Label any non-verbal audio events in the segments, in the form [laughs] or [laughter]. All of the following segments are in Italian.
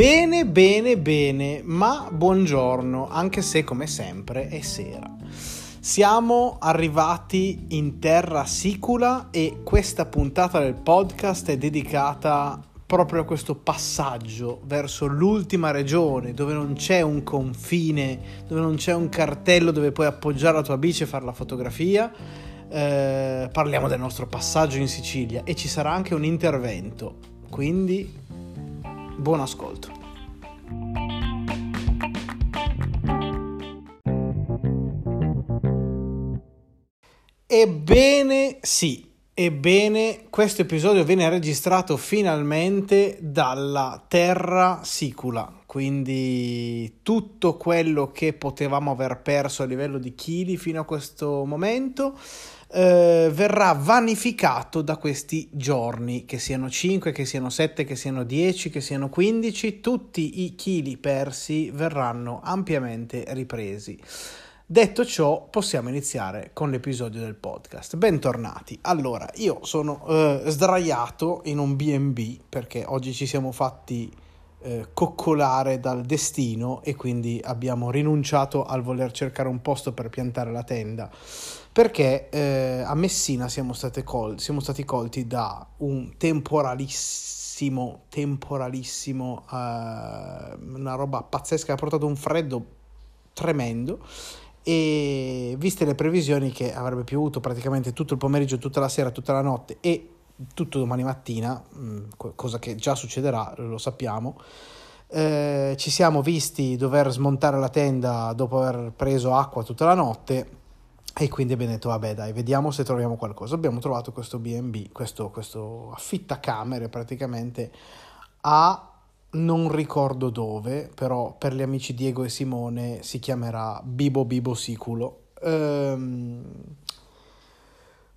Bene, bene, bene, ma buongiorno, anche se come sempre è sera. Siamo arrivati in terra sicula e questa puntata del podcast è dedicata proprio a questo passaggio verso l'ultima regione dove non c'è un confine, dove non c'è un cartello dove puoi appoggiare la tua bici e fare la fotografia. Eh, parliamo del nostro passaggio in Sicilia e ci sarà anche un intervento. Quindi buon ascolto. Ebbene sì, Ebbene, questo episodio viene registrato finalmente dalla Terra Sicula, quindi tutto quello che potevamo aver perso a livello di chili fino a questo momento eh, verrà vanificato da questi giorni, che siano 5, che siano 7, che siano 10, che siano 15, tutti i chili persi verranno ampiamente ripresi. Detto ciò, possiamo iniziare con l'episodio del podcast. Bentornati. Allora, io sono eh, sdraiato in un BB perché oggi ci siamo fatti eh, coccolare dal destino e quindi abbiamo rinunciato al voler cercare un posto per piantare la tenda perché eh, a Messina siamo, col- siamo, stati colti da un temporalissimo, temporalissimo, uh, una roba pazzesca, ha portato un freddo tremendo. E viste le previsioni che avrebbe piovuto praticamente tutto il pomeriggio, tutta la sera, tutta la notte e tutto domani mattina, mm, cosa che già succederà, lo sappiamo, eh, ci siamo visti dover smontare la tenda dopo aver preso acqua tutta la notte e quindi abbiamo detto vabbè dai vediamo se troviamo qualcosa abbiamo trovato questo B&B questo, questo affittacamere praticamente a non ricordo dove, però per gli amici Diego e Simone si chiamerà Bibo Bibo Siculo. Ehm,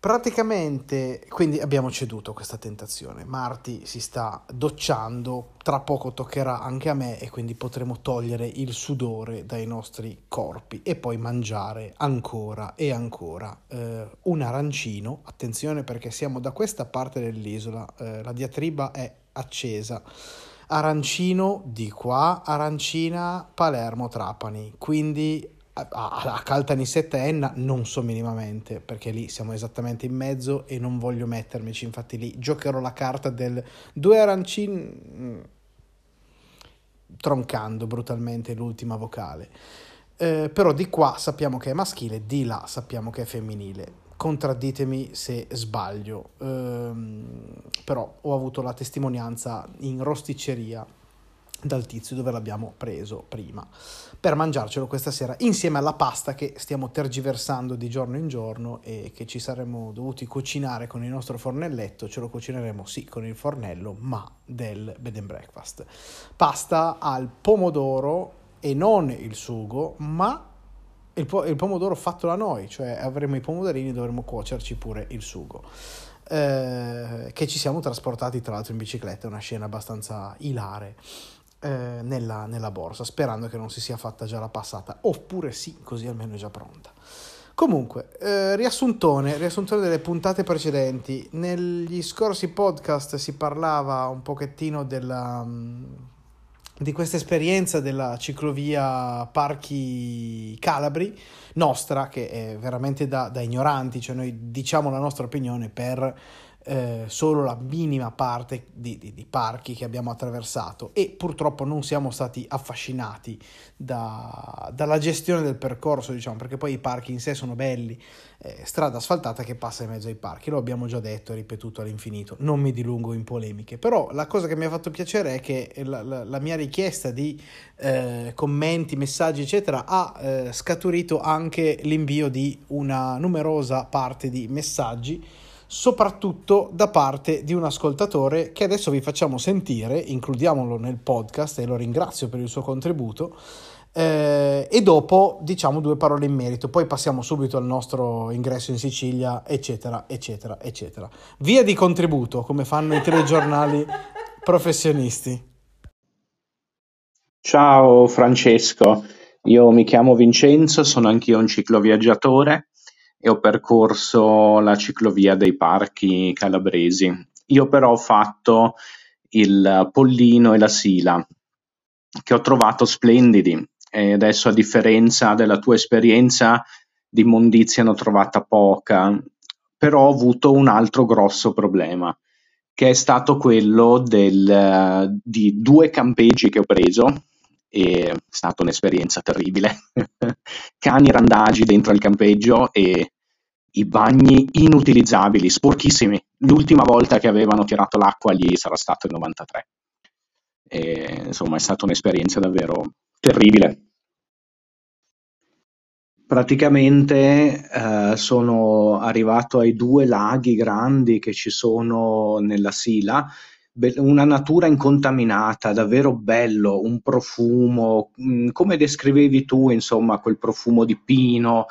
praticamente, quindi abbiamo ceduto questa tentazione. Marti si sta docciando, tra poco toccherà anche a me e quindi potremo togliere il sudore dai nostri corpi e poi mangiare ancora e ancora eh, un arancino. Attenzione perché siamo da questa parte dell'isola, eh, la diatriba è accesa arancino di qua, arancina Palermo Trapani, quindi a, a Caltanissetta e Enna non so minimamente perché lì siamo esattamente in mezzo e non voglio mettermici, infatti lì giocherò la carta del due arancini mm, troncando brutalmente l'ultima vocale. Eh, però di qua sappiamo che è maschile, di là sappiamo che è femminile contradditemi se sbaglio, ehm, però ho avuto la testimonianza in rosticceria dal tizio dove l'abbiamo preso prima per mangiarcelo questa sera insieme alla pasta che stiamo tergiversando di giorno in giorno e che ci saremmo dovuti cucinare con il nostro fornelletto ce lo cucineremo sì con il fornello ma del bed and breakfast pasta al pomodoro e non il sugo ma il, po- il, pomodoro fatto da noi, cioè avremo i pomodorini, dovremo cuocerci pure il sugo. Eh, che ci siamo trasportati tra l'altro in bicicletta, è una scena abbastanza ilare. Eh, nella, nella, borsa, sperando che non si sia fatta già la passata, oppure sì, così almeno è già pronta. Comunque, eh, riassuntone, riassuntone delle puntate precedenti. Negli scorsi podcast si parlava un pochettino della, di questa esperienza della ciclovia Parchi Calabri, nostra, che è veramente da, da ignoranti, cioè noi diciamo la nostra opinione per eh, solo la minima parte di, di, di, parchi che abbiamo attraversato e purtroppo non siamo stati affascinati da, dalla gestione del percorso, diciamo, perché poi i parchi in sé sono belli, eh, strada asfaltata che passa in mezzo ai parchi, lo abbiamo già detto e ripetuto all'infinito, non mi dilungo in polemiche, però la cosa che mi ha fatto piacere è che la, la, la mia richiesta di eh, commenti, messaggi, eccetera, ha eh, scaturito anche l'invio di una numerosa parte di messaggi soprattutto da parte di un ascoltatore che adesso vi facciamo sentire, includiamolo nel podcast e lo ringrazio per il suo contributo. Eh, e dopo diciamo due parole in merito, poi passiamo subito al nostro ingresso in Sicilia, eccetera, eccetera, eccetera. Via di contributo, come fanno i telegiornali [laughs] professionisti. Ciao Francesco, io mi chiamo Vincenzo, sono anch'io un cicloviaggiatore e ho percorso la ciclovia dei parchi calabresi. Io però ho fatto il Pollino e la Sila che ho trovato splendidi e adesso a differenza della tua esperienza di immondizia ne ho trovata poca, però ho avuto un altro grosso problema che è stato quello del, di due campeggi che ho preso è stata un'esperienza terribile. [laughs] Cani randagi dentro il campeggio e i bagni inutilizzabili, sporchissimi. L'ultima volta che avevano tirato l'acqua lì sarà stato il 93. E, insomma, è stata un'esperienza davvero terribile. Praticamente eh, sono arrivato ai due laghi grandi che ci sono nella Sila, una natura incontaminata, davvero bello, un profumo, mm, come descrivevi tu, insomma, quel profumo di pino,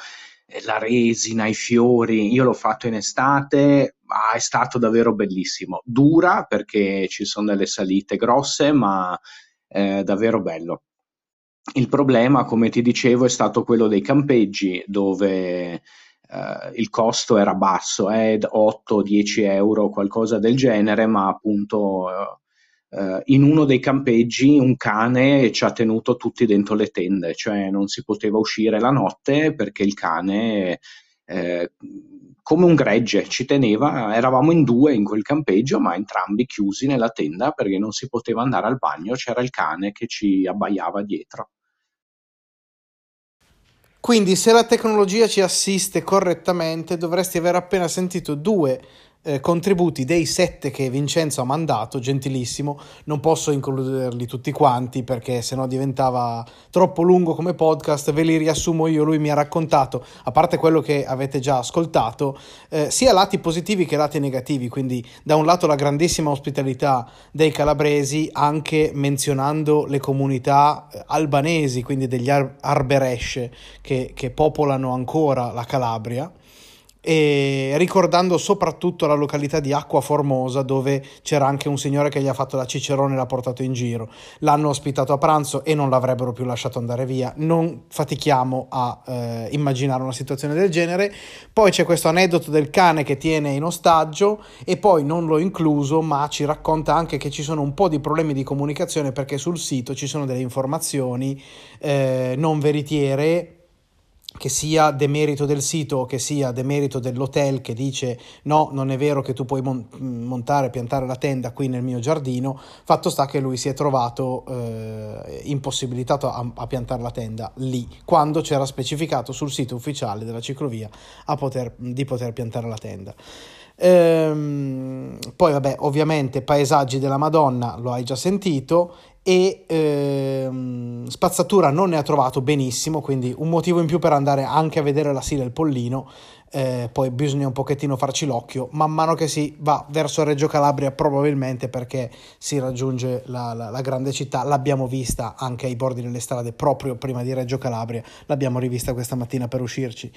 eh, la resina, i fiori. Io l'ho fatto in estate, ma è stato davvero bellissimo. Dura perché ci sono delle salite grosse, ma è davvero bello. Il problema, come ti dicevo, è stato quello dei campeggi, dove eh, il costo era basso, eh, 8-10 euro, qualcosa del genere, ma appunto eh, in uno dei campeggi un cane ci ha tenuto tutti dentro le tende, cioè non si poteva uscire la notte perché il cane, eh, come un gregge, ci teneva, eravamo in due in quel campeggio, ma entrambi chiusi nella tenda perché non si poteva andare al bagno, c'era il cane che ci abbaiava dietro. Quindi se la tecnologia ci assiste correttamente dovresti aver appena sentito due eh, contributi dei sette che Vincenzo ha mandato, gentilissimo, non posso includerli tutti quanti perché sennò diventava troppo lungo come podcast, ve li riassumo io, lui mi ha raccontato, a parte quello che avete già ascoltato, eh, sia lati positivi che lati negativi, quindi da un lato la grandissima ospitalità dei calabresi, anche menzionando le comunità eh, albanesi, quindi degli ar- arberesce che, che popolano ancora la Calabria e ricordando soprattutto la località di Acqua Formosa dove c'era anche un signore che gli ha fatto la cicerone e l'ha portato in giro. L'hanno ospitato a pranzo e non l'avrebbero più lasciato andare via. Non fatichiamo a eh, immaginare una situazione del genere. Poi c'è questo aneddoto del cane che tiene in ostaggio e poi non l'ho incluso, ma ci racconta anche che ci sono un po' di problemi di comunicazione perché sul sito ci sono delle informazioni eh, non veritiere che sia demerito del sito che sia demerito dell'hotel che dice no, non è vero che tu puoi mon- montare piantare la tenda qui nel mio giardino, fatto sta che lui si è trovato eh, impossibilitato a, a, piantare la tenda lì, quando c'era specificato sul sito ufficiale della ciclovia poter, di poter piantare la tenda. Ehm, poi vabbè, ovviamente paesaggi della Madonna, lo hai già sentito, e ehm, spazzatura non ne ha trovato benissimo, quindi un motivo in più per andare anche a vedere la Sila e il Pollino, eh, poi bisogna un pochettino farci l'occhio, man mano che si va verso Reggio Calabria probabilmente perché si raggiunge la, la, la grande città, l'abbiamo vista anche ai bordi delle strade proprio prima di Reggio Calabria, l'abbiamo rivista questa mattina per uscirci.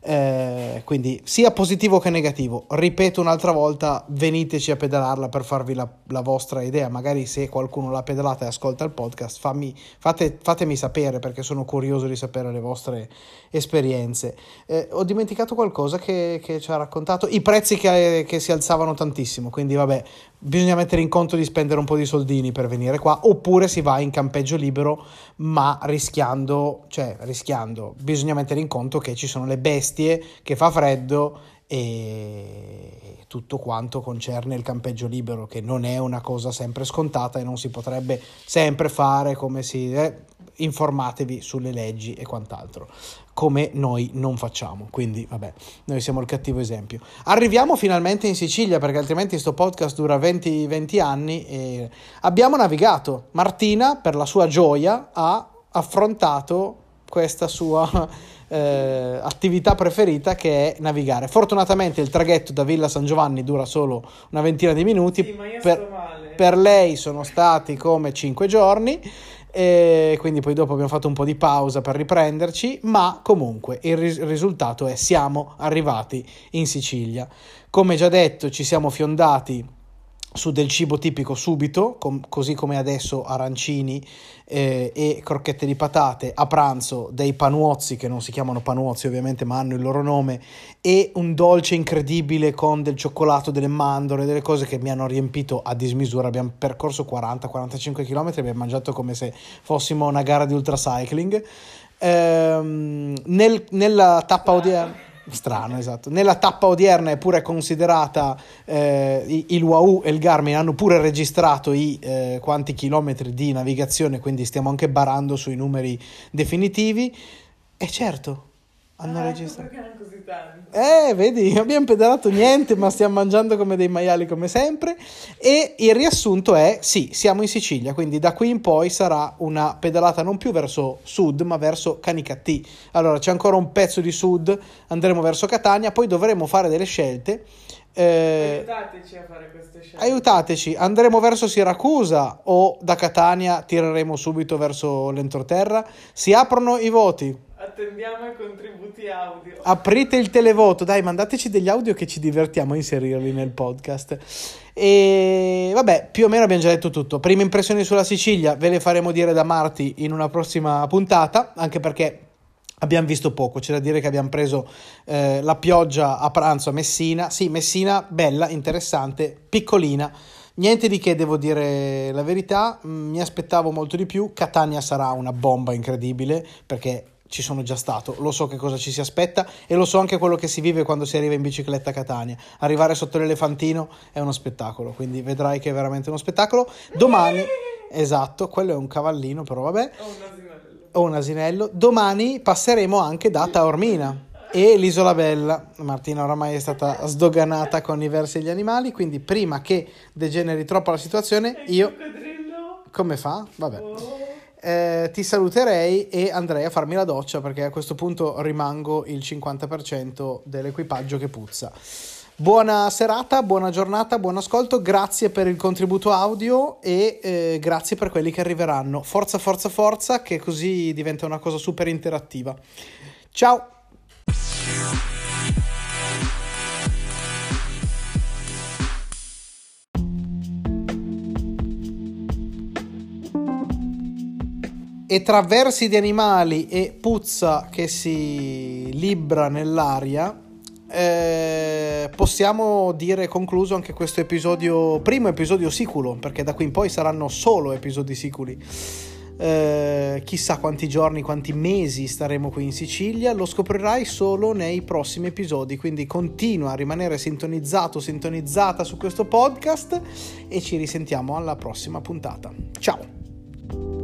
Eh, quindi sia positivo che negativo. Ripeto un'altra volta, veniteci a pedalarla per farvi la, la vostra idea. Magari se qualcuno l'ha pedalata e ascolta il podcast, fammi, fate, fatemi sapere perché sono curioso di sapere le vostre esperienze. Eh, ho dimenticato qualcosa che, che, ci ha raccontato. I prezzi che, che si alzavano tantissimo, quindi vabbè, bisogna mettere in conto di spendere un po' di soldini per venire qua, oppure si va in campeggio libero, ma rischiando, cioè rischiando, bisogna mettere in conto che ci sono le bestie, che fa freddo e tutto quanto concerne il campeggio libero, che non è una cosa sempre scontata e non si potrebbe sempre fare come si... Eh, informatevi sulle leggi e quant'altro come noi non facciamo. Quindi, vabbè, noi siamo il cattivo esempio. Arriviamo finalmente in Sicilia perché altrimenti questo podcast dura 20, 20 anni e abbiamo navigato. Martina, per la sua gioia, ha affrontato questa sua [laughs] eh, attività preferita che è navigare. Fortunatamente il traghetto da Villa San Giovanni dura solo una ventina di minuti. Sì, per, per lei sono stati come 5 giorni e quindi poi dopo abbiamo fatto un po' di pausa per riprenderci, ma comunque il ris- risultato è siamo arrivati in Sicilia. Come già detto, ci siamo fiondati su del cibo tipico subito, com- così come adesso arancini eh, e crocchette di patate, a pranzo dei panuozzi, che non si chiamano panuozzi ovviamente ma hanno il loro nome, e un dolce incredibile con del cioccolato, delle mandorle, delle cose che mi hanno riempito a dismisura. Abbiamo percorso 40-45 km, abbiamo mangiato come se fossimo una gara di ultracycling. Ehm, nel, nella tappa odierna strano, esatto. Nella tappa odierna è pure considerata eh, il Wahoo e il Garmin hanno pure registrato i eh, quanti chilometri di navigazione, quindi stiamo anche barando sui numeri definitivi. E certo, hanno Ah, registrato. Eh, vedi, abbiamo pedalato niente, ma stiamo mangiando come dei maiali come sempre. E il riassunto è: sì, siamo in Sicilia, quindi da qui in poi sarà una pedalata non più verso sud, ma verso Canicattì. Allora c'è ancora un pezzo di sud, andremo verso Catania, poi dovremo fare delle scelte. Eh, Aiutateci a fare queste scelte. aiutateci, andremo verso Siracusa o da Catania tireremo subito verso l'entroterra? Si aprono i voti. Attendiamo i contributi audio. Aprite il televoto, dai, mandateci degli audio che ci divertiamo a inserirli nel podcast. E vabbè, più o meno abbiamo già detto tutto. Prime impressioni sulla Sicilia ve le faremo dire da Marti in una prossima puntata, anche perché abbiamo visto poco. C'è da dire che abbiamo preso eh, la pioggia a pranzo a Messina. Sì, Messina, bella, interessante, piccolina. Niente di che, devo dire la verità, mi aspettavo molto di più. Catania sarà una bomba incredibile perché ci sono già stato, lo so che cosa ci si aspetta e lo so anche quello che si vive quando si arriva in bicicletta a Catania. Arrivare sotto l'elefantino è uno spettacolo, quindi vedrai che è veramente uno spettacolo. Domani, esatto, quello è un cavallino, però vabbè, Ho un asinello. o un asinello. Domani passeremo anche da Taormina e l'Isola Bella. Martina oramai è stata sdoganata con i versi degli animali, quindi prima che degeneri troppo la situazione, E io come fa? Vabbè. Eh, ti saluterei e andrei a farmi la doccia perché a questo punto rimango il 50% dell'equipaggio che puzza. Buona serata, buona giornata, buon ascolto, grazie per il contributo audio e eh, grazie per quelli che arriveranno. Forza, forza, forza, che così diventa una cosa super interattiva. Ciao! E tra versi di animali e puzza che si libra nell'aria, eh, possiamo dire concluso anche questo episodio, primo episodio siculo, perché da qui in poi saranno solo episodi siculi. Eh, chissà quanti giorni, quanti mesi staremo qui in Sicilia, lo scoprirai solo nei prossimi episodi, quindi continua a rimanere sintonizzato, sintonizzata su questo podcast e ci risentiamo alla prossima puntata. Ciao!